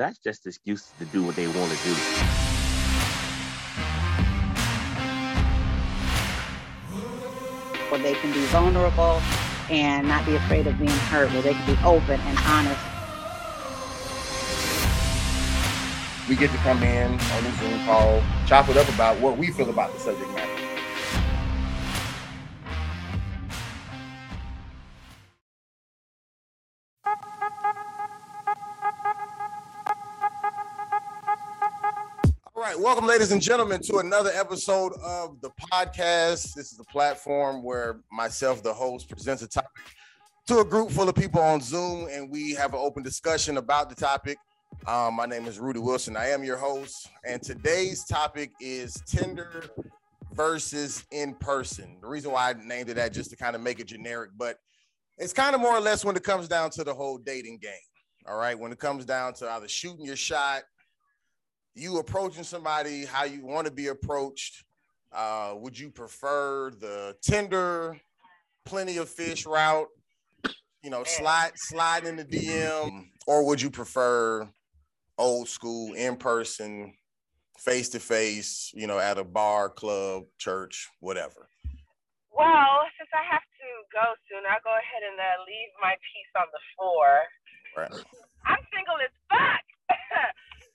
that's just excuses to do what they want to do. Where they can be vulnerable and not be afraid of being hurt, where they can be open and honest. We get to come in on the Zoom call, chop it up about what we feel about the subject matter. Welcome, ladies and gentlemen, to another episode of the podcast. This is the platform where myself, the host, presents a topic to a group full of people on Zoom, and we have an open discussion about the topic. Um, my name is Rudy Wilson. I am your host, and today's topic is Tinder versus in person. The reason why I named it that just to kind of make it generic, but it's kind of more or less when it comes down to the whole dating game. All right, when it comes down to either shooting your shot you approaching somebody how you want to be approached uh, would you prefer the Tinder, plenty of fish route you know slide slide in the dm or would you prefer old school in person face to face you know at a bar club church whatever? Well since i have to go soon i'll go ahead and uh, leave my piece on the floor. Right. i'm single as fuck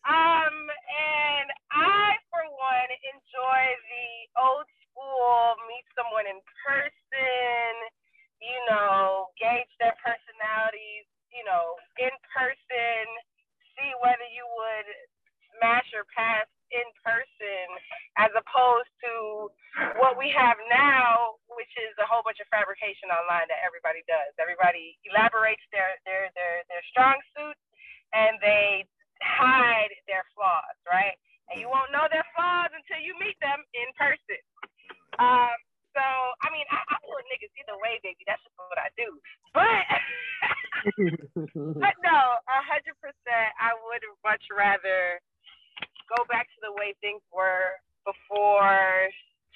Um, and I, for one, enjoy the old school, meet someone in person, you know, gauge their personalities, you know, in person, see whether you would smash or pass in person as opposed to what we have now, which is a whole bunch of fabrication online that everybody does. Everybody elaborates their their their, their strong suits and they hide their flaws, right? And you won't know their flaws until you meet them in person. Um, so I mean, I, I pull niggas either way, baby. That's just what I do. But but no, a hundred percent. I would much rather go back to the way things were before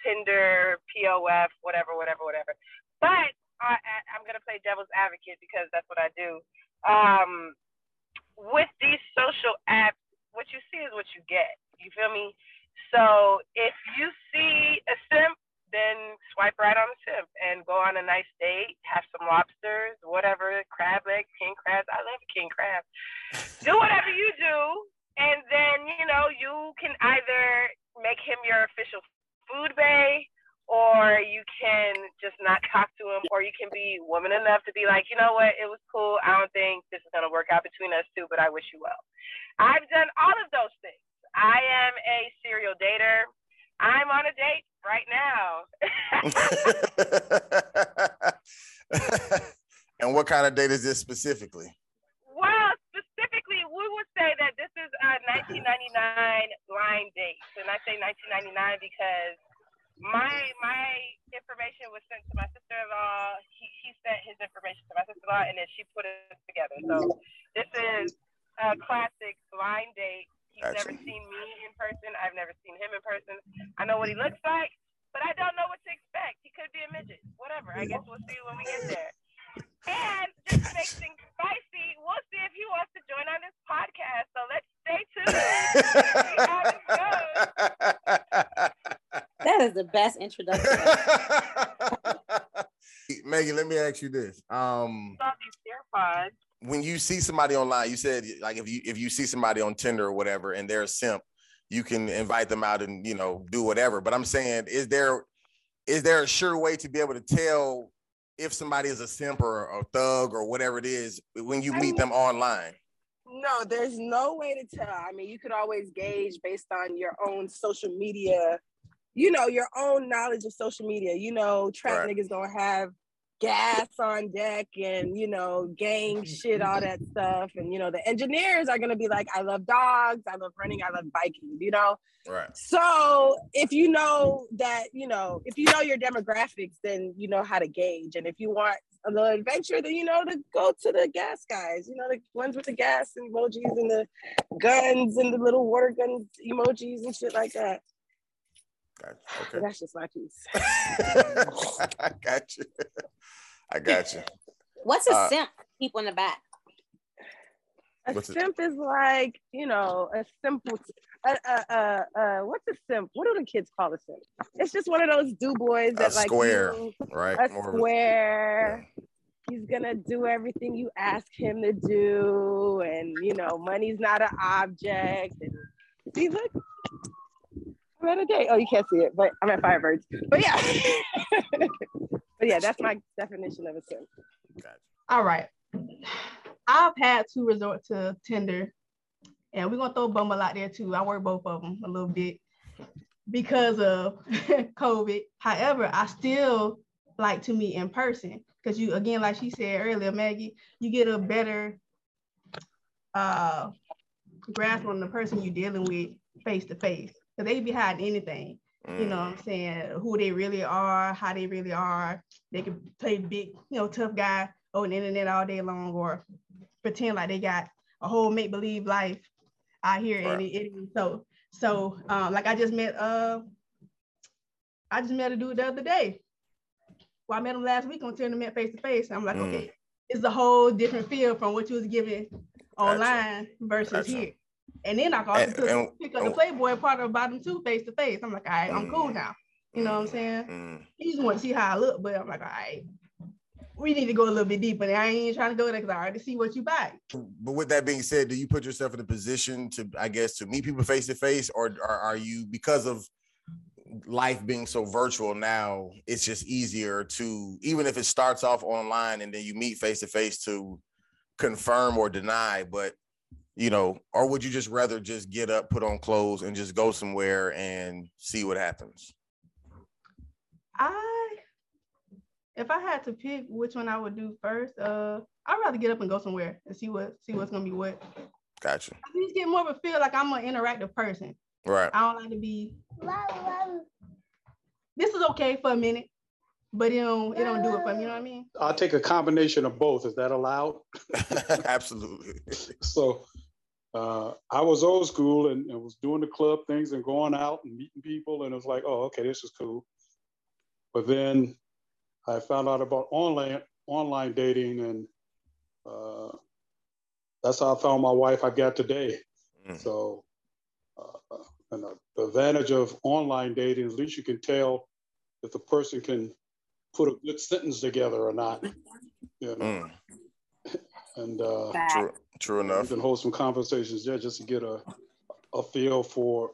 Tinder, POF, whatever, whatever, whatever. But I, I'm gonna play devil's advocate because that's what I do. Um, with these social apps, what you see is what you get. You feel me? So if you see a simp, then swipe right on the simp and go on a nice date, have some lobsters, whatever, crab legs, king crabs. I love king crabs. do whatever you do, and then you know you can either make him your official food bay or you can just not talk to him, or you can be woman enough to be like, you know what, it was cool. I don't think gonna work out between us two, but I wish you well. I've done all of those things. I am a serial dater. I'm on a date right now. and what kind of date is this specifically? Well, specifically, we would say that this is a 1999 blind date. And I say 1999 because my my information was sent to my sister-in-law. He, he sent his information to my sister-in-law, and then she put it together. So this is a classic blind date. He's gotcha. never seen me in person. I've never seen him in person. I know what he looks like, but I don't know what to expect. He could be a midget. Whatever. I guess we'll see when we get there. And just to make things spicy, we'll see if he wants to join on this podcast. So let's stay tuned. see how this goes. That is the best introduction. Megan, let me ask you this. Um, when you see somebody online, you said like if you if you see somebody on Tinder or whatever and they're a simp, you can invite them out and you know do whatever. But I'm saying, is there is there a sure way to be able to tell if somebody is a simp or a thug or whatever it is when you meet them online? No, there's no way to tell. I mean, you could always gauge based on your own social media you know, your own knowledge of social media. You know, trap right. niggas gonna have gas on deck and you know gang shit all that stuff. And you know the engineers are going to be like i love dogs. I love running. I love biking you know? Right. So if you know that you know if you know your demographics then you know how to gauge. And if you want a little adventure then you know to go to the gas guys you know the ones with the gas and emojis and the guns and the little water gun emojis and shit like that Gotcha. Okay. That's just my piece. I got you. I got you. What's a uh, simp? People in the back. A simp is like, you know, a simple, uh, uh, uh, uh, what's a simp? What do the kids call a simp? It's just one of those do boys that like square, you- right? a More of a- square. He's gonna do everything you ask him to do, and you know, money's not an object. And see, look, I'm at a date. Oh, you can't see it, but I'm at Firebirds. But yeah, but yeah, that's my definition of a simp. All right. I've had to resort to Tinder, and we're gonna throw Bumble out there too. I work both of them a little bit because of COVID. However, I still like to meet in person because you, again, like she said earlier, Maggie, you get a better uh, grasp on the person you're dealing with face to face. Because they be hiding anything you know what I'm saying, who they really are, how they really are. They can play big, you know, tough guy on the internet all day long or pretend like they got a whole make-believe life out here and Right. it, it so so um like I just met uh I just met a dude the other day. Well, I met him last week on Tinder, met face to face. I'm like, Mm. okay, it's a whole different feel from what you was giving online versus Gotcha. here. And then I also And- took, and- pick up the Playboy part about him too, face to face. I'm like, all right, I'm cool Mm. now. You know what I'm saying? Mm, He just want to see how I look, but I'm like, all right, we need to go a little bit deeper. And I ain't trying to go there because I already see what you buy. But with that being said, do you put yourself in a position to, I guess, to meet people face to face, or or are you because of life being so virtual now, it's just easier to even if it starts off online and then you meet face to face to confirm or deny, but you know, or would you just rather just get up, put on clothes, and just go somewhere and see what happens? I, if I had to pick which one I would do first, uh, I'd rather get up and go somewhere and see what see what's gonna be what. Gotcha. I just get more of a feel like I'm an interactive person. Right. I don't like to be. This is okay for a minute, but it don't it don't do it for me. You know what I mean? I'll take a combination of both. Is that allowed? Absolutely. So uh, I was old school and, and was doing the club things and going out and meeting people. And it was like, oh, okay, this is cool. But then I found out about online online dating and uh, that's how I found my wife I got today. Mm. So, uh, and the, the advantage of online dating is at least you can tell if the person can put a good sentence together or not. You know, Mm, and uh, true. True you enough. can hold some conversations there just to get a, a feel for,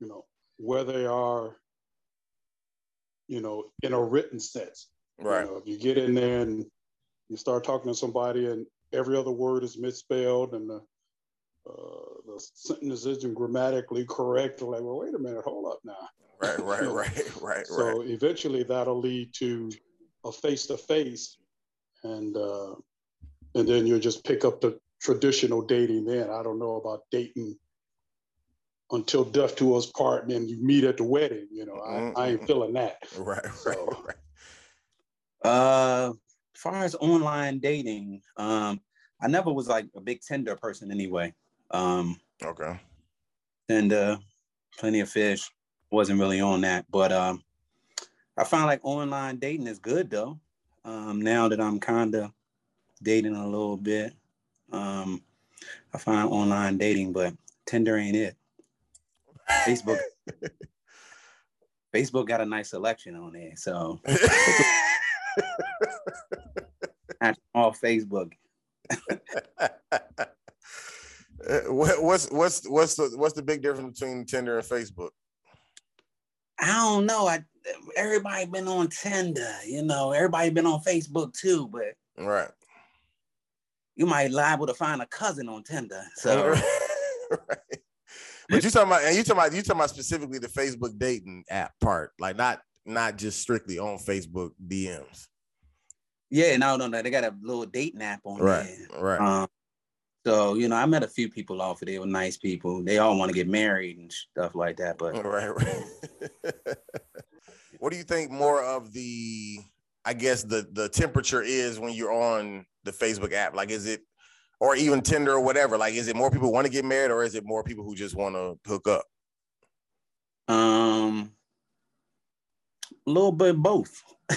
you know, where they are, you know, in a written sense. You Right. know, if you get in there and you start talking to somebody and every other word is misspelled and the, uh, the sentence isn't grammatically correct, like, well, wait a minute, hold up now. Right. Right. Right. Right. So Right. eventually that'll lead to a face to face, and uh, and then you'll just pick up the traditional dating. Then I don't know about dating until death do us part, and then you meet at the wedding. You know, I, I ain't feeling that. Right. Right. So- Right. Uh, as far as online dating, um, I never was like a big Tinder person anyway. Um, Okay. Tinder, plenty of fish, wasn't really on that. But um, I find like online dating is good though. Um, now that I'm kind of dating a little bit, um, I find online dating, but Tinder ain't it. Facebook, Facebook got a nice selection on there, so I'm Facebook. Uh, what's what's what's the what's the big difference between Tinder and Facebook? I don't know. I everybody been on Tinder, you know. Everybody been on Facebook too, but Right. You might liable to find a cousin on Tinder. So right. But you talking about and you talking about you talking about specifically the Facebook dating app part, like not not just strictly on Facebook DMs. yeah, no, no, no. They got a little dating app on Right. there. Right. Um, so you know, I met a few people off of there. They were nice people. They all want to get married and stuff like that. But Right, right. what do you think more of the I guess the the temperature is when you're on the Facebook app? Like is it or even Tinder or whatever? Like is it more people want to get married or is it more people who just want to hook up? um, a little bit of both. a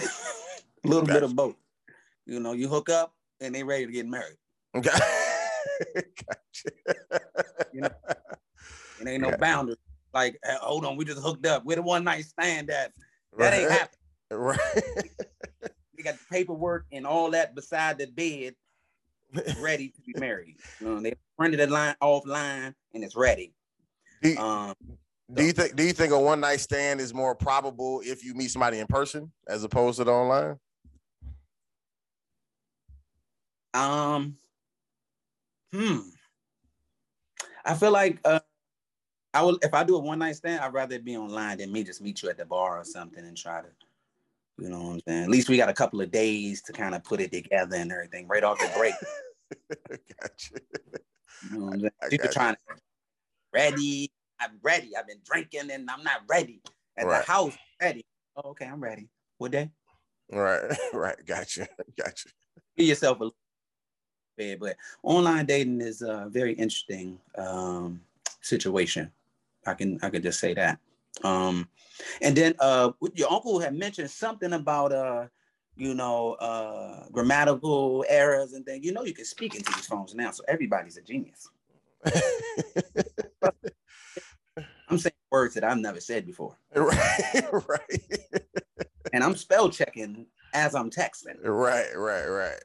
little bit of both. You know, you hook up and they ready to get married. Okay. You know, it ain't no Yeah. boundary. Like, hold on, we just hooked up. We're the one night stand that that ain't happening. Right. Got the paperwork and all that beside the bed, ready to be married. You know, they printed it line offline and it's ready. Do you, Um, do you think do you think a one night stand is more probable if you meet somebody in person as opposed to the online? um, hmm. I feel like uh, I will if I do a one night stand, I'd rather be online than me just meet you at the bar or something and try to, you know what I'm saying. At least we got a couple of days to kind of put it together and everything right off the break. gotcha. You know what I'm saying? I trying to ready. I'm ready. I've been drinking and I'm not ready. At Right. the house, ready. Oh, okay, I'm ready. What day? Right, right. Gotcha. Gotcha. Give yourself a bit, but online dating is a very interesting um, situation. I can I could just say that. Um, and then uh, your uncle had mentioned something about uh, you know, uh, grammatical errors and things. You know, you can speak into these phones now, so everybody's a genius. I'm saying words that I've never said before, right, right, and I'm spell checking as I'm texting. right, right, right.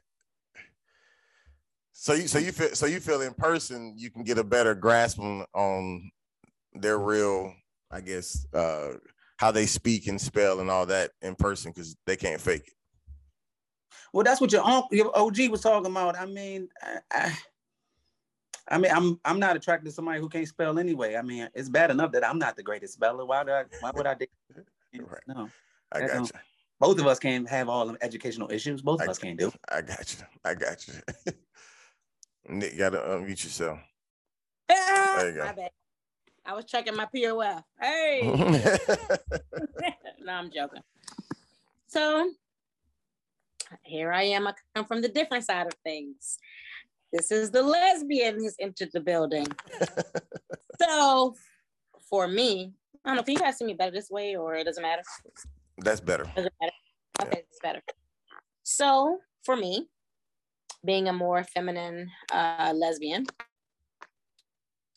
So you so you feel so you feel in person you can get a better grasp on, on their real, I guess, uh how they speak and spell and all that in person because they can't fake it. Well, that's what your uncle, your OG was talking about. I mean, I, I, I mean, I'm I'm not attracted to somebody who can't spell anyway. I mean, it's bad enough that I'm not the greatest speller. Why do I? Why would I? date- Right. No, I got don't- you. both of us can't have all the educational issues. Both of I- us can't do. I got you. I got you. Nick, you gotta unmute yourself. There you go. I was checking my POF. Hey. no, I'm joking. So here I am. I come from the different side of things. This is the lesbian who's entered the building. so for me, I don't know if you guys see me better this way or it doesn't matter. That's better. Does it matter? Okay, it's better. So for me, being a more feminine uh, lesbian,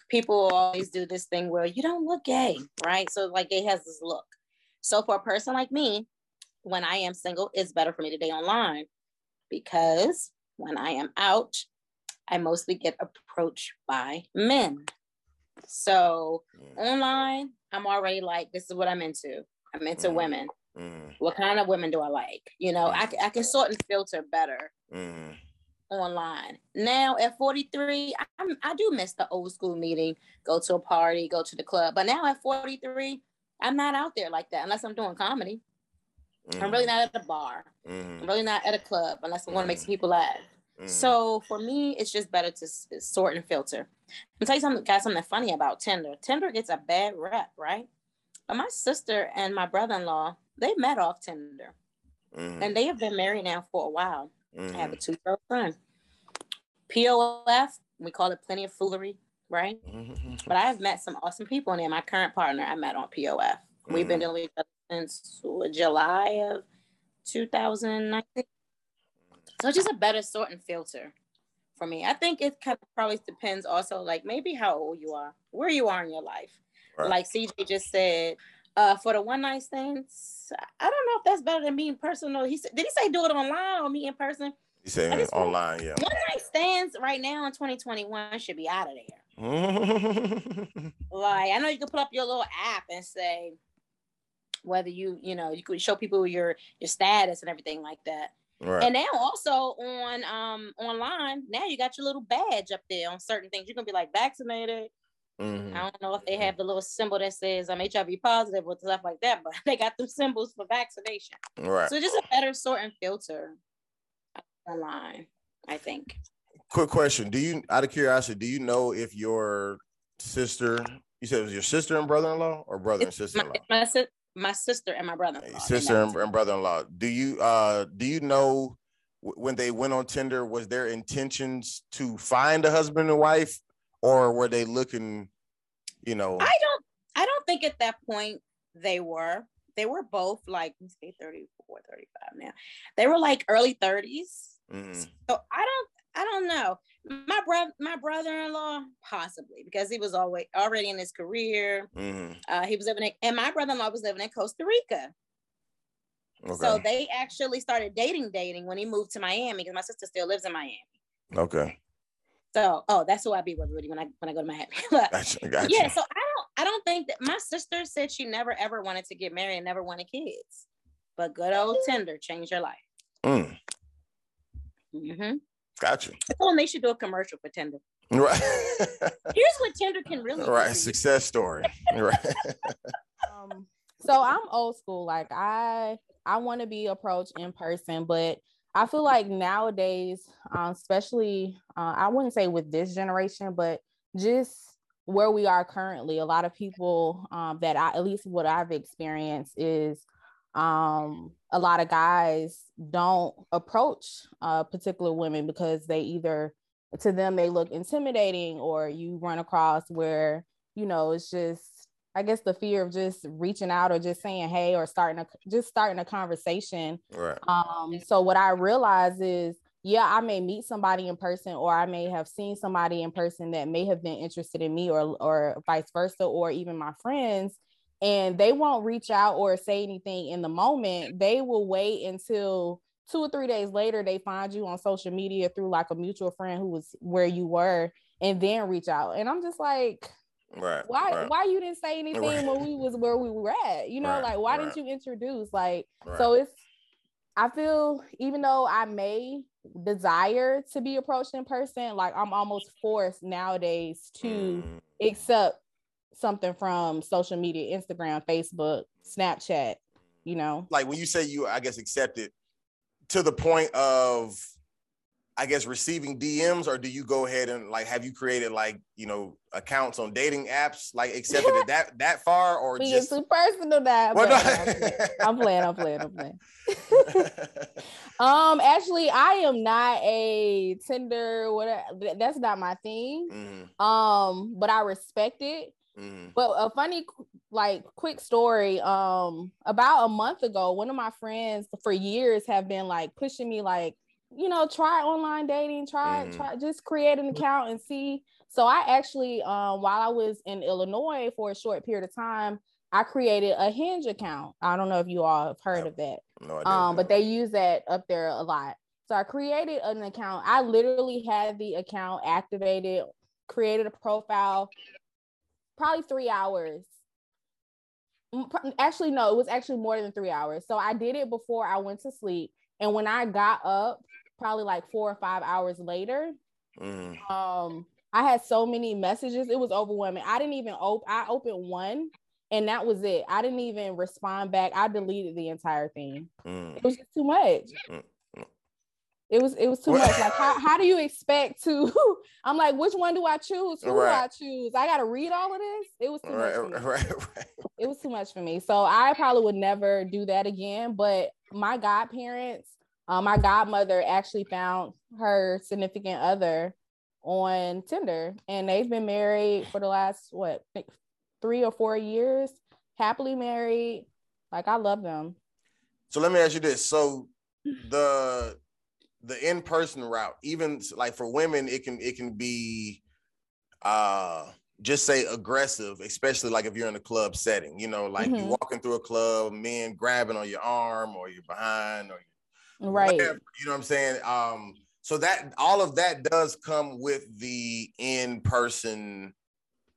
people always do this thing where you don't look gay, right? So like gay has this look. So for a person like me, when I am single, it's better for me to date online because when I am out, I mostly get approached by men. So online, I'm already like, this is what I'm into. I'm into Mhm. women. Mm, What kind of women do I like? You know, I, I can sort and filter better mm, online. Now at 43, I'm, I do miss the old school meeting, go to a party, go to the club. But now at 43, I'm not out there like that unless I'm doing comedy. I'm really not at a bar. mm, I'm really not at a club unless I want to make some people laugh. mm. So for me, it's just better to s- sort and filter. I'll tell you something, guys, something funny about Tinder. Tinder gets a bad rep, right? But my sister and my brother-in-law, they met off Tinder. Mm, And they have been married now for a while. Mm, I have a two-year-old son. POF, we call it plenty of foolery, right? mm, But I have met some awesome people in there. My current partner, I met on POF. We've been Mhm. dealing with each other since July of 2019. So it's just a better sort and filter for me. I think it kind of probably depends also, like maybe how old you are, where you are in your life. Right. Like CJ just said, uh, for the one night stands, I don't know if that's better than me in person. Or he said, did he say do it online or me in person? He say I just want- online, yeah. One night stands right now in 2021 should be out of there. Like I know you can put up your little app and say whether you, you know, you could show people your your status and everything like that. right. And now also on um online, now you got your little badge up there on certain things. You can be like vaccinated. Mhm. I don't know if they have the little symbol that says I'm HIV positive or stuff like that, but they got them symbols for vaccination. Right. So just a better sort and filter online, I think. Quick question: Do you, out of curiosity, do you know if your sister, you said it was your sister and brother-in-law, or brother and It's my, sister-in-law? my, si- my sister and my brother. Your sister and, and brother-in-law. Do you, uh, do you know when they went on Tinder, was their intentions to find a husband and wife, or were they looking, you know? I don't I don't think at that point they were. They were both like let's say 34, 35 now. They were like early 30s. Mhm. So I don't I don't know. my brother, my brother-in-law, possibly because he was always already in his career. Mm-hmm. Uh, he was living in, and my brother-in-law was living in Costa Rica. Okay. So they actually started dating, dating when he moved to Miami because my sister still lives in Miami. okay. So, oh, that's who I be with Rudy when I when I go to Miami. But Gotcha. Gotcha. yeah, so I don't I don't think that my sister said she never ever wanted to get married and never wanted kids. But good old Tinder changed her life. Mm, Mm-hmm. gotcha. Oh, and they should do a commercial for Tinder. Right. Here's what Tinder can really do right. Success story. Right. Um, so I'm old school. Like I I want to be approached in person, but I feel like nowadays, um, especially uh, I wouldn't say with this generation, but just where we are currently, a lot of people um, that I at least what I've experienced is um, a lot of guys don't approach uh, particular women because they either to them they look intimidating or you run across where you know it's just I guess the fear of just reaching out or just saying hey or starting a just starting a conversation. Right. Um, so what I realize is, yeah, I may meet somebody in person, or I may have seen somebody in person that may have been interested in me, or or vice versa, or even my friends, and they won't reach out or say anything in the moment. They will wait until two or three days later they find you on social media through like a mutual friend who was where you were, and then reach out. And I'm just like, Right. why right. why you didn't say anything Right. when we was where we were at you know Right, like why didn't you introduce like so it's i feel even though i may desire to be approached in person like i'm almost forced nowadays to Mm, accept something from social media instagram facebook snapchat you know like when you say you, I guess, accept it to the point of, I guess, receiving DMs, or do you go ahead and like have you created like you know accounts on dating apps, like accepted it that that far, or we just too personal now Well, but no. I'm playing, I'm playing, I'm playing, I'm playing. Um, actually, I am not a Tinder. What That's not my thing. Mhm, Um, but I respect it. mhm. But a funny, like, quick story. Um, about a month ago, one of my friends for years have been like pushing me, like, you know, try online dating, try, Mhm. try, just create an account and see. So I actually, um, while I was in Illinois for a short period of time, I created a Hinge account. I don't know if you all have heard of that No idea. um but they use that up there a lot so i created an account i literally had the account activated created a profile probably three hours Mm, actually no it was actually more than three hours so i did it before i went to sleep and when i got up probably like four or five hours later Mhm, um i had so many messages it was overwhelming i didn't even open i opened one and that was it i didn't even respond back i deleted the entire thing mhm. it was just too much. Mm, mm. It was it was too much. Like how, how do you expect to? I'm like, which one do I choose? Who Right. do I choose? I gotta read all of this. It was too much. Right, right, right. It was too much for me. So I probably would never do that again. But my godparents, uh, my godmother actually found her significant other on Tinder, and they've been married for the last what three or four years, happily married. Like I love them. So let me ask you this: so the the in person route, even like for women, it can it can be uh just say aggressive, especially like if you're in a club setting. You know, like you're Mhm. walking through a club, men grabbing on your arm or you're behind or Right. whatever, you know what I'm saying? Um, so that all of that does come with the in-person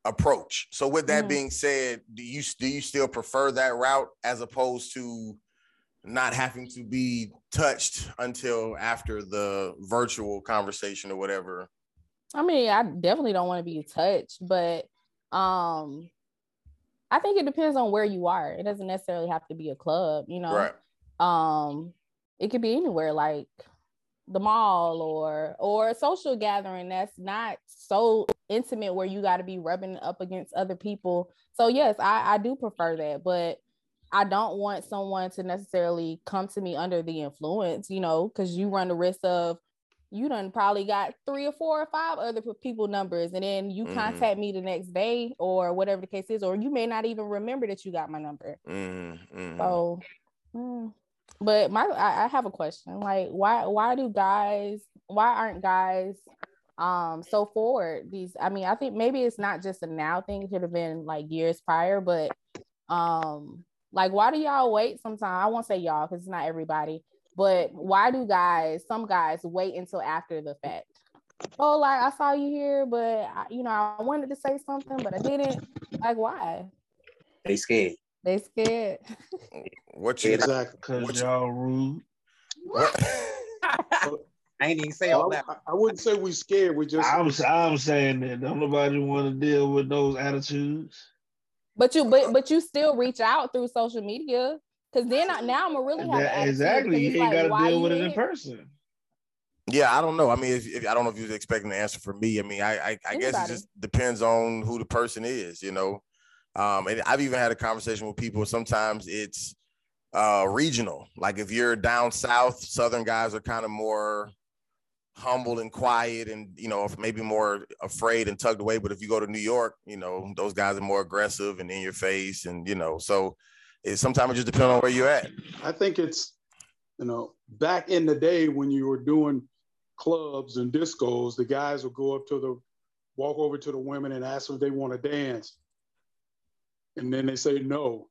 approach. So with that Mhm. being said, do you do you still prefer that route as opposed to not having to be touched until after the virtual conversation or whatever? I mean, I definitely don't want to be touched, but um I think it depends on where you are. It doesn't necessarily have to be a club, you know. Right. Um it could be anywhere like the mall or or a social gathering that's not so intimate where you got to be rubbing up against other people. So yes, I I do prefer that, but I don't want someone to necessarily come to me under the influence, you know, because you run the risk of you done probably got three or four or five other people numbers, and then you Mhm. contact me the next day or whatever the case is, or you may not even remember that you got my number. Mhm, mhm. So, mm. But my I, I have a question. Like, why why do guys why aren't guys um so forward these i mean i think maybe it's not just a now thing it could have been like years prior but um like why do y'all wait sometimes i won't say y'all because it's not everybody but why do guys some guys wait until after the fact oh like i saw you here but I, you know i wanted to say something but i didn't like why They scared. They scared What you Exactly. Cause you- y'all rude. what, I ain't even say all that. I wouldn't say we scared. We just I'm I'm saying that don't nobody want to deal with those attitudes. but you but but you still reach out through social media because then I, now i'm gonna really have an That- attitude exactly. You ain't like, got to why deal with it in person. yeah, I don't know. I mean, if, if I don't know if you was expecting an answer from me. I mean, I I, I guess it just depends on who the person is, you know. Um, and I've even had a conversation with people. Sometimes it's uh regional. Like if you're down south, southern guys are kind of more humble and quiet and you know maybe more afraid and tucked away but if you go to new york you know those guys are more aggressive and in your face and you know so it sometimes it just depends on where you're at I think it's, you know, back in the day when you were doing clubs and discos, the guys would go up to the, walk over to the women and ask them if they want to dance. And then they say no.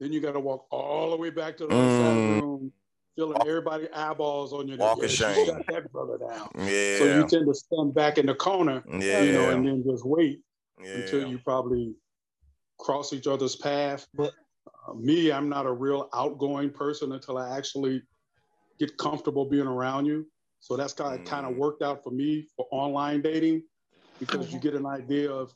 Then you got to walk all the way back to the other side of Mm. the room, feeling everybody eyeballs on you. Walk of Yeah, she shame. Got that brother down. yeah So you tend to stand back in the corner, yeah you know, and then just wait yeah until you probably cross each other's path. But- Uh, me, I'm not a real outgoing person until I actually get comfortable being around you. So that's kind of kind of Mm. worked out for me for online dating because you get an idea of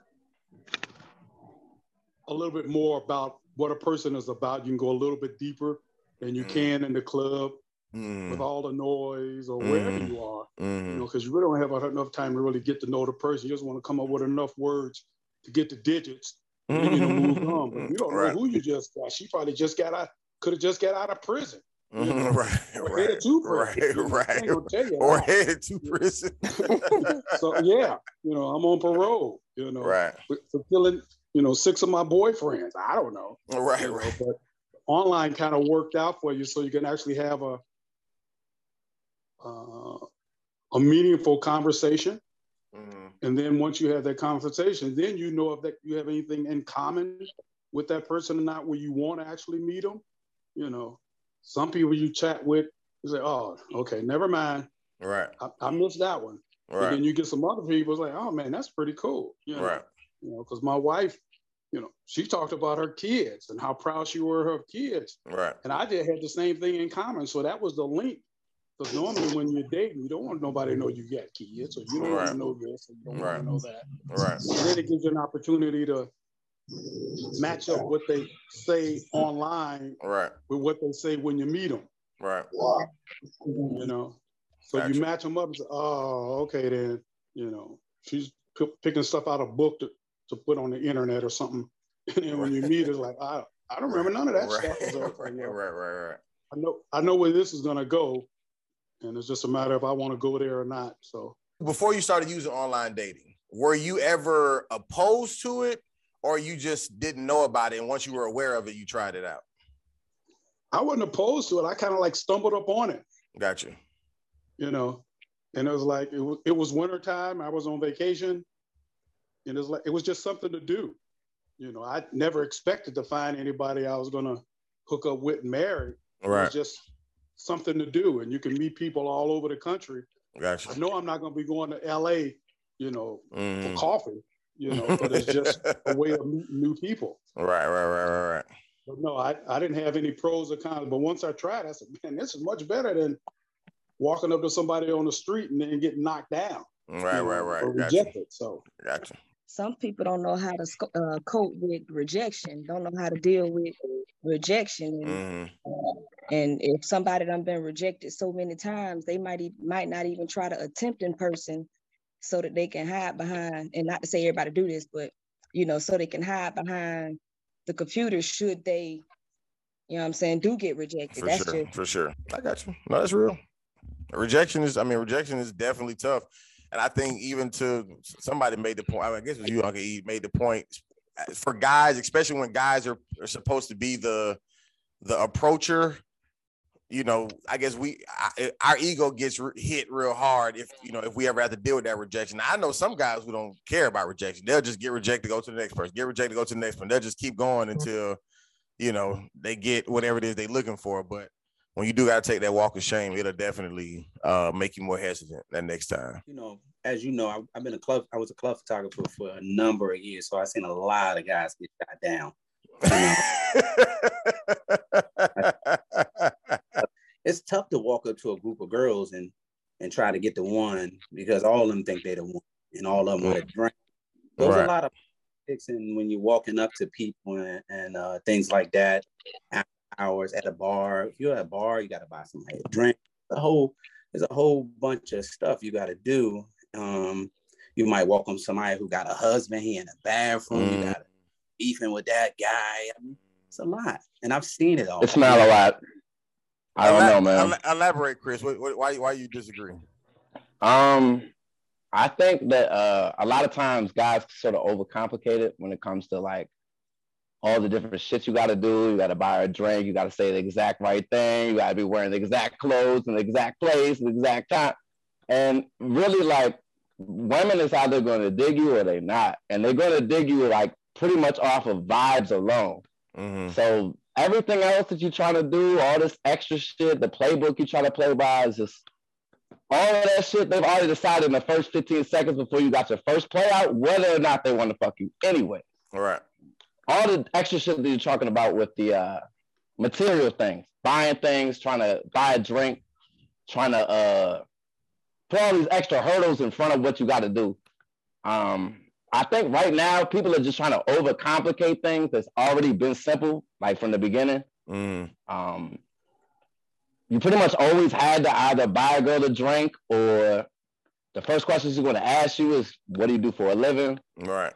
a little bit more about what a person is about. You can go a little bit deeper than you Mm. can in the club Mm, with all the noise or wherever Mm. you are you mhm. know, because you really don't have enough time to really get to know the person. You just want to come up with enough words to get the digits, and you know, move on. But you don't Right. know who you just got. She probably just got out, could have just got out of prison. you know, Mhm, right or right headed to right prison. You know, I right you or headed to prison so yeah, you know, I'm on parole. You know, right for, for killing, you know, six of my boyfriends. I don't know. right you know, right but online kind of worked out for you, so you can actually have a uh, a meaningful conversation. Mhm. And then once you have that conversation, then you know if that you have anything in common with that person or not, where you want to actually meet them. You know, some people you chat with, you say, "Oh, okay, never mind, right I, I missed that one." And right then you get some other people it's like, "Oh man, that's pretty cool." You know, right you know, because my wife, you know, she talked about her kids and how proud she were of her kids, right and I just had the same thing in common. So that was the link. Because normally when you're dating, you don't want nobody to know you got kids, or you don't want to know this, or you don't Right. want to know that. right And then it gives you an opportunity to match up what they say online right with what they say when you meet them. right You know, so Gotcha. you match them up. And say, oh, okay, then you know she's p- picking stuff out of book to, to put on the internet or something. And then when you meet, it's like I I don't remember none of that right stuff. It's right right right right I know I know where this is gonna go, and it's just a matter of I want to go there or not. So before you started using online dating, were you ever opposed to it or you just didn't know about it? And once you were aware of it, you tried it out? I wasn't opposed to it. I kind of like stumbled up on it. Gotcha. you know, and it was like it was, it was winter time. I was on vacation, and it was like it was just something to do. You know, I never expected to find anybody I was gonna hook up with and marry. It Right. was just something to do, and you can meet people all over the country. Gotcha. I know I'm not gonna be going to L.A. You know, for Mhm. coffee. You know, but it's just a way of meeting new people. Right, right, right, right, right. But no, I, I didn't have any pros or cons. But once I tried, I said, man, this is much better than walking up to somebody on the street and then getting knocked down. Right, you right, know, right. Or Gotcha. rejected. So Gotcha. Some people don't know how to uh, cope with rejection. Don't know how to deal with rejection. And, hmm and if somebody done been rejected so many times, they might e- might not even try to attempt in person, so that they can hide behind. And not to say everybody do this, but you know, so they can hide behind the computer should they, you know, what I'm saying, do get rejected. For That's sure. just For sure. I got you. No, that's real. Rejection is, I mean, rejection is definitely tough. And I think even to somebody made the point, I guess it was you, Uncle E, made the point for guys, especially when guys are, are supposed to be the the approacher. you know, I guess we I, our ego gets re- hit real hard if you know if we ever have to deal with that rejection. I know some guys who don't care about rejection; they'll just get rejected, go to the next person, get rejected, go to the next one. They'll just keep going mm-hmm. until you know they get whatever it is they're looking for. But when you do got to take that walk of shame, it'll definitely uh, make you more hesitant that next time. You know, as you know, I, I've been a club. I was a club photographer for a number of years, so I've seen a lot of guys get shot down. it's tough to walk up to a group of girls and and try to get the one because all of them think they're the one and all of them want to drink. There's Right. a lot of and when you're walking up to people and, and uh, things like that, after hours at a bar. If you're at a bar, you got to buy somebody a drink. The whole there's a whole bunch of stuff you got to do. Um, you might welcome somebody who got a husband, he in the bathroom, you Mm. got beefing with that guy. I mean, it's a lot, and I've seen it all. It's not a lot. I don't know, man. Elaborate, Chris. What, what, why why you disagree? Um, I think that uh, a lot of times guys sort of overcomplicate it when it comes to like all the different shit you got to do. You got to buy a drink. You got to say the exact right thing. You got to be wearing the exact clothes in the exact place, the exact time. And really, like, women is either going to dig you or they're not, and they're going to dig you like pretty much off of vibes alone. Mm-hmm. So everything else that you're trying to do, all this extra shit, the playbook you try to play by is just all of that shit. They've already decided in the first 15 seconds before you got your first play out whether or not they want to fuck you anyway. All right. All the extra shit that you're talking about with the uh, material things, buying things, trying to buy a drink, trying to uh, put all these extra hurdles in front of what you got to do. Um, I think right now people are just trying to overcomplicate things that's already been simple, like from the beginning. Mm. Um, you pretty much always had to either buy a girl a drink or the first question she's going to ask you is, "What do you do for a living?" Right.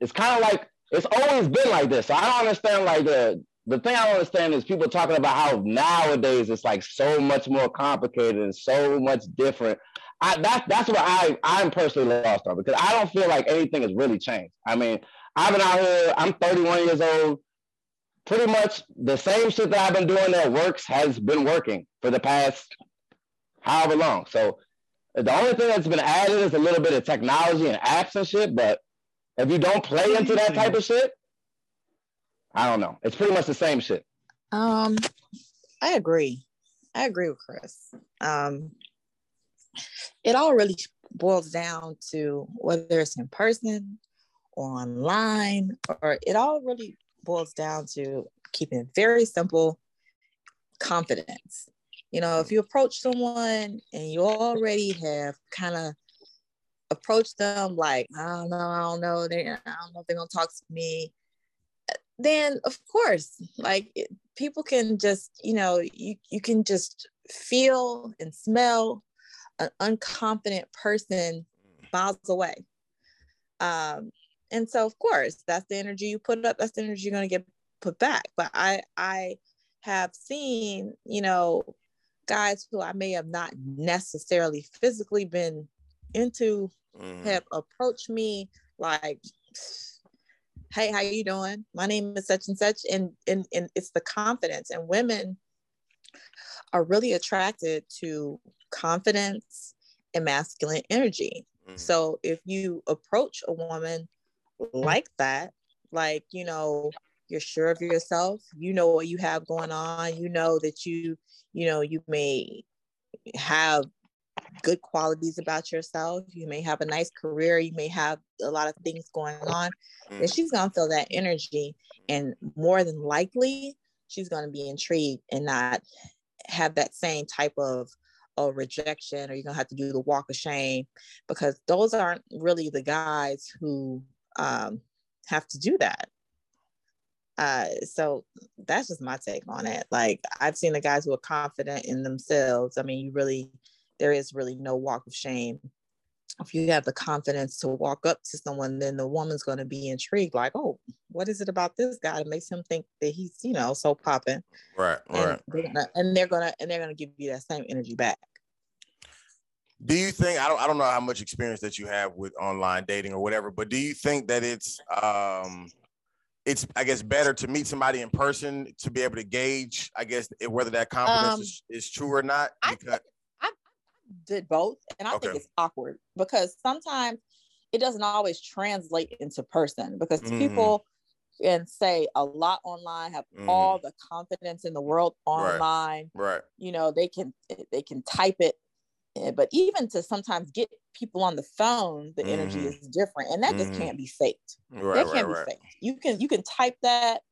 It's kind of like it's always been like this. So I don't understand. Like the the thing I don't understand is people talking about how nowadays it's like so much more complicated and so much different. I, that's that's what I I'm personally lost on because I don't feel like anything has really changed. I mean, I've been out here. I'm 31 years old. Pretty much the same shit that I've been doing that works has been working for the past however long. So the only thing that's been added is a little bit of technology and apps and shit. But if you don't play into that type of shit, I don't know. It's pretty much the same shit. Um, I agree. I agree with Chris. Um, it all really boils down to whether it's in person or online, or it all really boils down to keeping it very simple confidence. You know, if you approach someone and you already have kind of approached them like, I don't know, I don't know, they, I don't know if they're gonna talk to me, then of course, like it, people can just, you know, you you can just feel and smell an unconfident person miles away. Um, and so of course that's the energy you put up, that's the energy you're gonna get put back. But I I have seen, you know, guys who I may have not necessarily physically been into Mhm. have approached me like hey how you doing my name is such and such and and, and it's the confidence and women are really attracted to confidence and masculine energy Mhm. so if you approach a woman like that like you know you're sure of yourself you know what you have going on you know that you you know you may have good qualities about yourself. You may have a nice career you may have a lot of things going on and Mm. she's going to feel that energy and more than likely she's going to be intrigued and not have that same type of of rejection or you're going to have to do the walk of shame because those aren't really the guys who um, have to do that. Uh, so that's just my take on it. Like i've seen the guys who are confident in themselves. I mean you really there is really no walk of shame if you have the confidence to walk up to someone, then the woman's going to be intrigued, like, oh, what is it about this guy that makes him think that he's, you know, so popping? Right. And, Right. they're gonna, and they're gonna and they're gonna give you that same energy back. Do you think I don't I don't know how much experience that you have with online dating or whatever, but do you think that it's um it's I guess better to meet somebody in person to be able to gauge, I guess, whether that confidence Um, is, is true or not. Because, did both and i Okay. think it's awkward because sometimes it doesn't always translate into person because Mhm. people can say a lot online have Mhm. all the confidence in the world online right. you know they can they can type it eh, but even to sometimes get people on the phone the energy Mhm. is different and that Mhm. just can't be faked Right, that right, can't right. be faked you can you can type that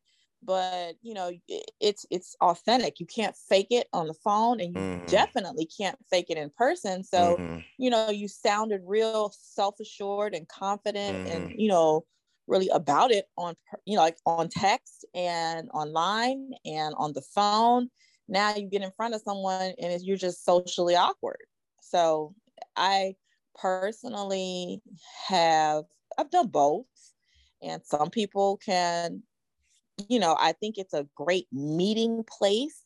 but you know it's it's authentic you can't fake it on the phone and you Mhm. definitely can't fake it in person so Mhm. you know you sounded real self-assured and confident Mm-hmm. and you know really about it on you know like on text and online and on the phone now you get in front of someone and it's, you're just socially awkward so i personally have i've done both and some people can you know i think it's a great meeting place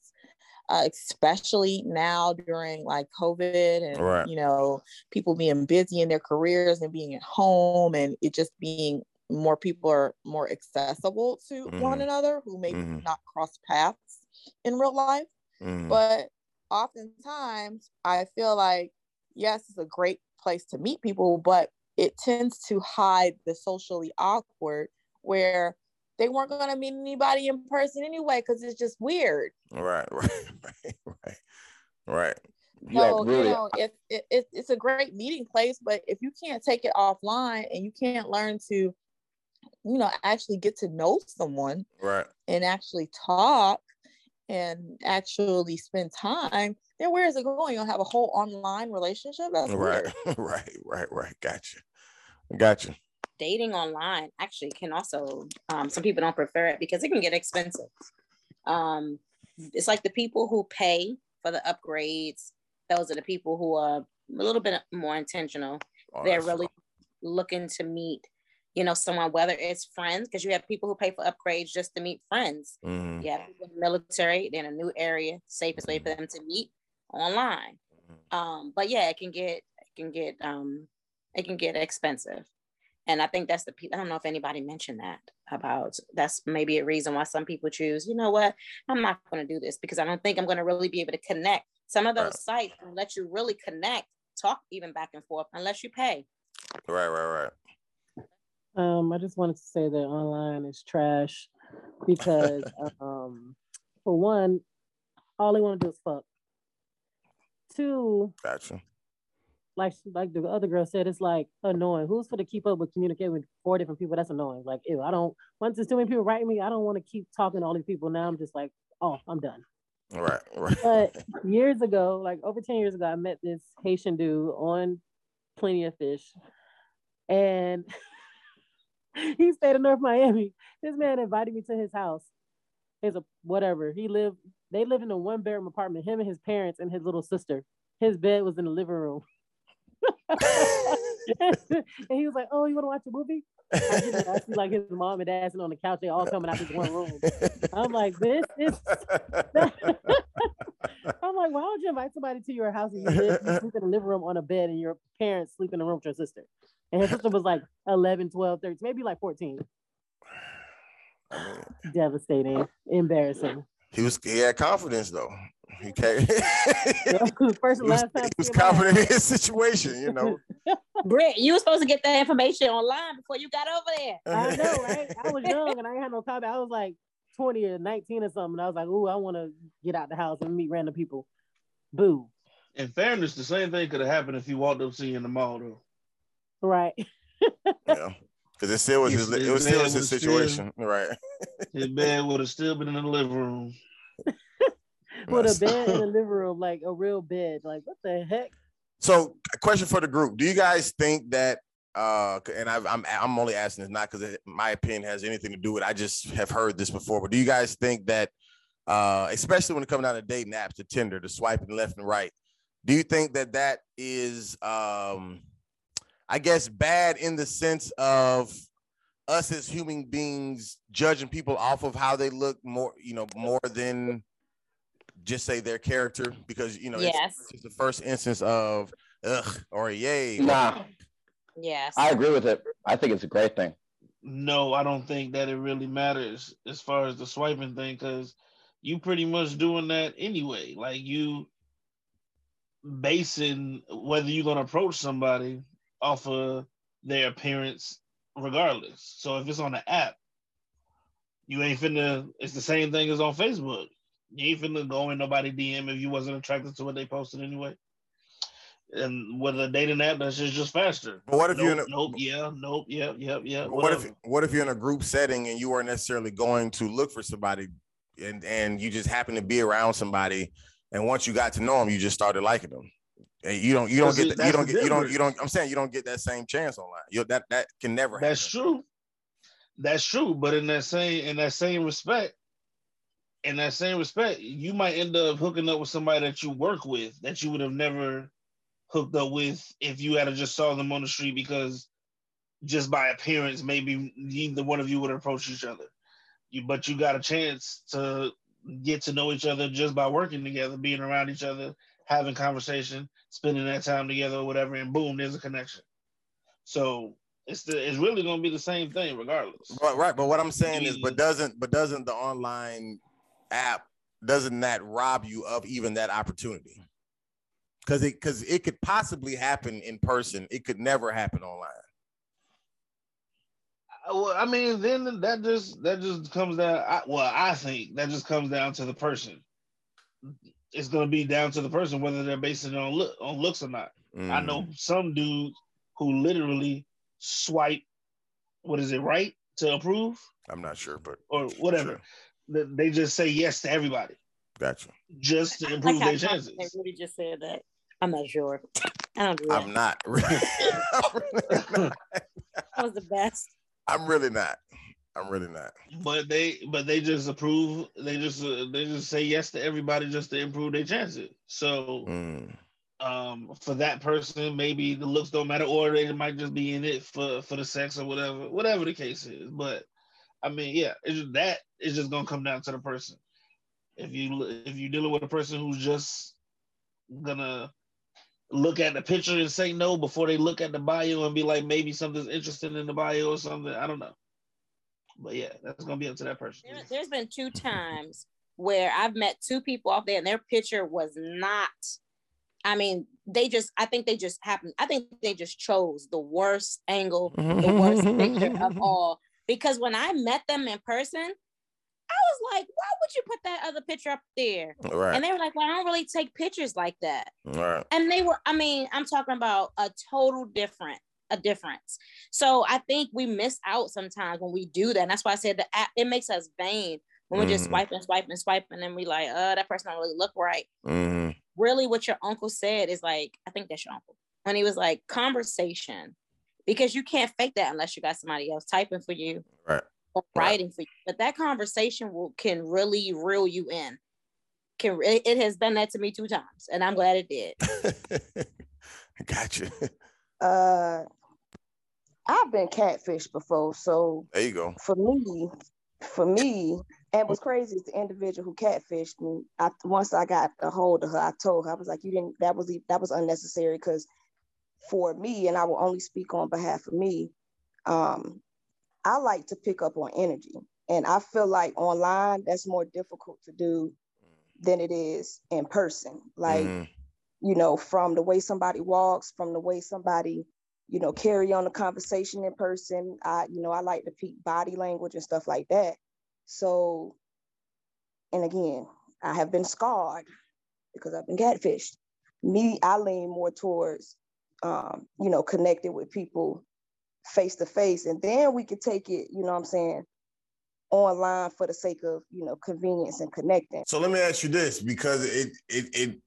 uh, especially now during like covid and Right. you know people being busy in their careers and being at home and it just being more people are more accessible to one Mhm. another who maybe Mhm. not cross paths in real life Mhm. but oftentimes i feel like yes it's a great place to meet people but it tends to hide the socially awkward where they weren't going to meet anybody in person anyway because it's just weird Right, right, right, right, right. so you know if it, it, it's a great meeting place but if you can't take it offline and you can't learn to you know actually get to know someone Right. and actually talk and actually spend time then where is it going you'll have a whole online relationship that's Right, weird right, right, right. Gotcha. Gotcha. Dating online actually can also um, some people don't prefer it because it can get expensive. Um, it's like the people who pay for the upgrades those are the people who are a little bit more intentional. Oh, they're really looking to meet you know someone whether it's friends because you have people who pay for upgrades just to meet friends. Mhm. you have people in the military they're in a new area safest way for them to meet online. Um but yeah it can get it can get um it can get expensive and i think that's the i don't know if anybody mentioned that about that's maybe a reason why some people choose you know what i'm not going to do this because i don't think i'm going to really be able to connect some of those sites will let you really connect talk even back and forth unless you pay Right, right, right. Um, I just wanted to say that online is trash because, um, for one, all they want to do is fuck. Two, Gotcha. Like like the other girl said, it's like annoying. Who's for to keep up with communicating with four different people? That's annoying. Like, ew, I don't. Once there's too many people writing me, I don't want to keep talking to all these people. Now I'm just like, oh, I'm done. Right, right. But years ago, like over 10 years ago, I met this Haitian dude on Plenty of Fish. And he stayed in North Miami. This man invited me to his house. His a whatever. He lived, they lived in a one bedroom apartment, him and his parents and his little sister. His bed was in the living room. and he was like, Oh, you want to watch a movie? I. See like his mom and dad sitting on the couch, they all coming out of this one room. I'm like, this is I'm like, why would you invite somebody to your house and you live you sleep in the living room on a bed and your parents sleep in the room with your sister? And his sister was like 11, 12, 13, maybe like 14. Devastating, embarrassing. He was he had confidence though. He came. First he was, last time he was she and I- confident in his situation, you know. Britt, you were supposed to get that information online before you got over there. I know, right? I was young and I ain't had no comment. I was like 20 or 19 or something. I was like, ooh, I want to get out the house and meet random people. Boo. In fairness, the same thing could have happened if he walked up to you in the mall, though. Right. Yeah. Because it still was his, His- it was still man his was situation. Right. His bed would have still been in the living roroom. With a bed in the living room, like a real bed. Like, what the heck? So, a question for the group: Do you guys think that? Uh, and I've, I'm I'm only asking this not because my opinion has anything to do with. it. I just have heard this before. But do you guys think that, uh, especially when it comes down to dating apps, to Tinder, to swiping left and right, do you think that that is, um, I guess, bad in the sense of us as human beings judging people off of how they look more, you know, more than just say their character because you know it's- Yes. it's, the first instance of ugh or yay. Nah, Yes. I agree with it. I think it's a great thing. no, I don't think that it really matters as far as the swiping thing because you pretty much doing that anyway. Like you basing whether you're gonna approach somebody off of their appearance, regardless. So if it's on the app, you ain't finna. It's the same thing as on Facebook. You ain't finna go in nobody DM if you wasn't attracted to what they posted anyway. And with a dating app, that's just, just faster. But what if nope, you're in a, nope, yeah, nope, yep, yep, yep. what if what if you're in a group setting and you aren't necessarily going to look for somebody and and you just happen to be around somebody and once you got to know them, you just started liking them. And you don't you don't get the- you don't get you don't you don't I'm saying you don't get that same chance online. You that that can never happen. That's true. That's true. But in that same in that same respect, in that same respect, you might end up hooking up with somebody that you work with that you would have never hooked up with if you had just saw them on the street because just by appearance, maybe neither one of you would approach each other. You but you got a chance to get to know each other just by working together, being around each other, having conversation, spending that time together or whatever, and boom, there's a connection. So it's the it's really gonna be the same thing regardless. Right, right. But what I'm saying is, but doesn't but doesn't the online app doesn't that rob you of even that opportunity? Because it because it could possibly happen in person. It could never happen online. I- Well, I mean, then that just that just comes down. I, well, I think that just comes down to the person. It's gonna be down to the person whether they're basing it on look on looks or not. I Mm. know some dudes who literally swipe. What is it? Right to approve I'm not sure, but or whatever. Th- They just say yes to everybody gotcha. just to improve how their chances. They really just said that. I'm not sure. I don't do that. I'm not. That was the best. I'm really not. I'm really not. But they but they just approve. They just uh, they just say yes to everybody just to improve their chances. So Mm. um for that person maybe the looks don't matter or they might just be in it for for the sex or whatever whatever the case is but i mean yeah it's just that it's just gonna come down to the person if you if you're dealing with a person who's just gonna look at the picture and say no before they look at the bio and be like maybe something's interesting in the bio or something i don't know but yeah that's gonna be up to that person There, there's been two times where I've met two people off there and their picture was not. I mean, they just, I think they just happened. I think they just chose the worst angle, the worst picture of all. Because when I met them in person, I was like, why would you put that other picture up there? Right. And they were like, well, I don't really take pictures like that. Right. And they were, I mean, I'm talking about a total different, a difference. So I think we miss out sometimes when we do that. And that's why I said the app, it makes us vain when we just Mhm. swipe and swipe and swipe and then we like, oh, that person don't really look right. Mhm. Really what your uncle said is like, I think that's your uncle. When he was like, conversation. Because you can't fake that unless you got somebody else typing for you Right. or writing for you. But that conversation will can really reel you in. Can it, it has done that to me two times, and I'm glad it did. Gotcha. Uh, I've been catfished before, so There you go. for me, for me, and what's crazy is the individual who catfished me. I once I got a hold of her, I told her I was like, "You didn't. That was that was unnecessary because for me, and I will only speak on behalf of me. Um, I like to pick up on energy, and I feel like online that's more difficult to do than it is in person. Like Mhm. you know, from the way somebody walks, from the way somebody, you know, carry on the conversation in person. I, you know, I like to peek body language and stuff like that. So, and again, I have been scarred because I've been catfished. Me, I lean more towards, um, you know, connected with people face to face, and then we could take it, you know, what I'm saying, online for the sake of, you know, convenience and connecting. So let me ask you this, because it it it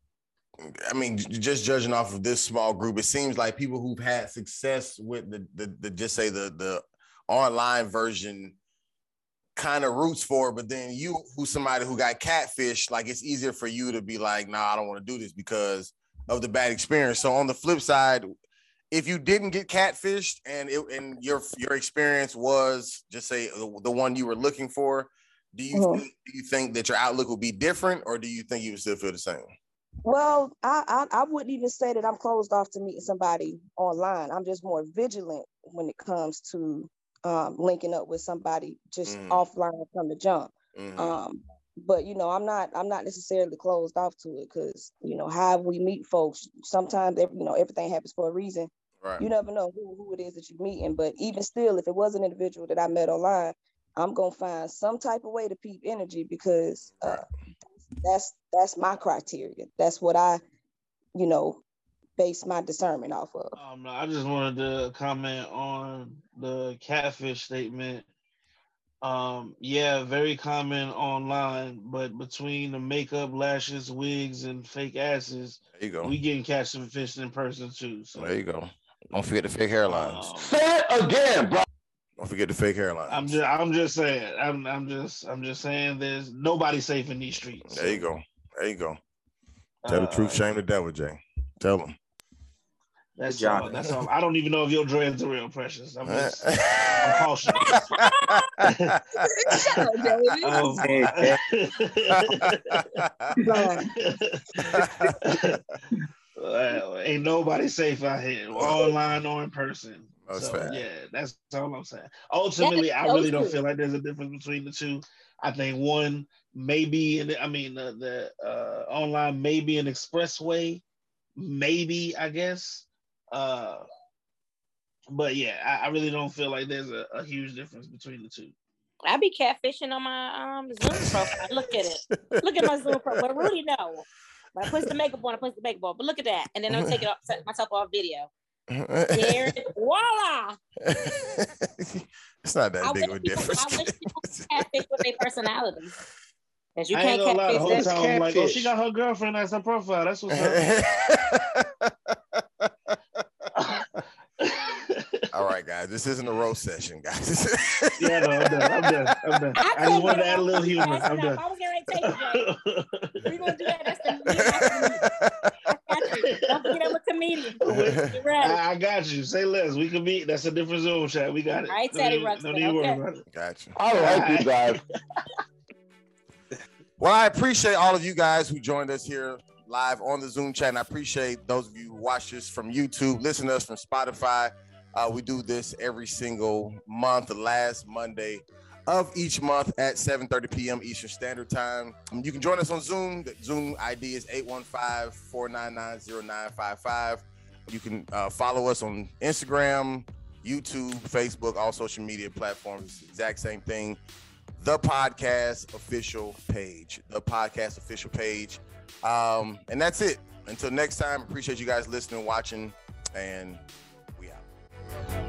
I mean, just judging off of this small group, it seems like people who've had success with the the, the just say the the online version kind of roots for it, but then you who's somebody who got catfish, like it's easier for you to be like, nah, I don't want to do this because of the bad experience. So on the flip side, if you didn't get catfished and it and your your experience was just say the, the one you were looking for, do you Mhm. think, do you think that your outlook will be different, or do you think you would still feel the same? Well, I, I I wouldn't even say that I'm closed off to meeting somebody online. I'm just more vigilant when it comes to um, linking up with somebody just Mhm. offline from the jump. Mhm. Um, but you know, I'm not I'm not necessarily closed off to it because you know how we meet folks. Sometimes every, you know everything happens for a reason. Right. You never know who, who it is that you're meeting. But even still, if it was an individual that I met online, I'm gonna find some type of way to peep energy because uh, that's that's my criteria. That's what I, you know, base my discernment off of. Um, I just wanted to comment on the catfish statement. Um, yeah, very common online, but between the makeup, lashes, wigs, and fake asses, There you go. we getting catfish in person too. So There you go. Don't forget the fake hairlines. Say it again, bro. Don't forget the fake hairlines. I'm just, I'm just saying, I'm, I'm just, I'm just saying, there's nobody safe in these streets. There you go. There you go. Tell the Uh, truth, shame the devil, Jay. Tell them. That's Good job. all. That's all. I don't even know if your dreads are real precious. I'm just, I'm cautious. Shut up, David. Um, well, ain't nobody safe out here, online or in person. That's so, fair. yeah, that's all I'm saying. Ultimately, I so really don't feel like there's a difference between the two. I think one maybe, and I mean the, the uh, online maybe an expressway, maybe I guess. Uh, but yeah, I, I really don't feel like there's a, a huge difference between the two. I be catfishing on my um Zoom profile. Look at it. Look at my Zoom profile. But Rudy know. But I push the makeup on, I push the makeup on. But look at that. And then I'll take it off, set myself off video. There voila. it's not that I big of a people, difference. I wish people could catfish with their personality. Because you I can't ain't lie, the catfish whole time I'm like, oh, she got her girlfriend as her profile. That's what's up. right, guys. This isn't a roast session, guys. yeah, no, I'm done. I'm done. I'm done. I I just wanted to add a little humor. I'm done. I was getting ready to take it, We're gonna do that. That's the that's the- Got you. Don't forget I'm a comedian. Get ready. I, I got you. Say less. We can meet. That's a different Zoom chat. We got it. All right, Don't Teddy even- Ruxpin, Don't even worry okay. about it. Gotcha. I like you guys. Well, I appreciate all of you guys who joined us here live on the Zoom chat. And I appreciate those of you who watch us from YouTube, listen to us from Spotify. Uh, we do this every single month, last Monday of each month at 7:30 p.m. Eastern Standard Time. Um, You can join us on Zoom. The Zoom ID is 815-499-0955. You can uh, follow us on Instagram, YouTube, Facebook, all social media platforms. Exact same thing the podcast official page. The podcast official page. Um, and that's it. Until next time, appreciate you guys listening, watching, and Thank you.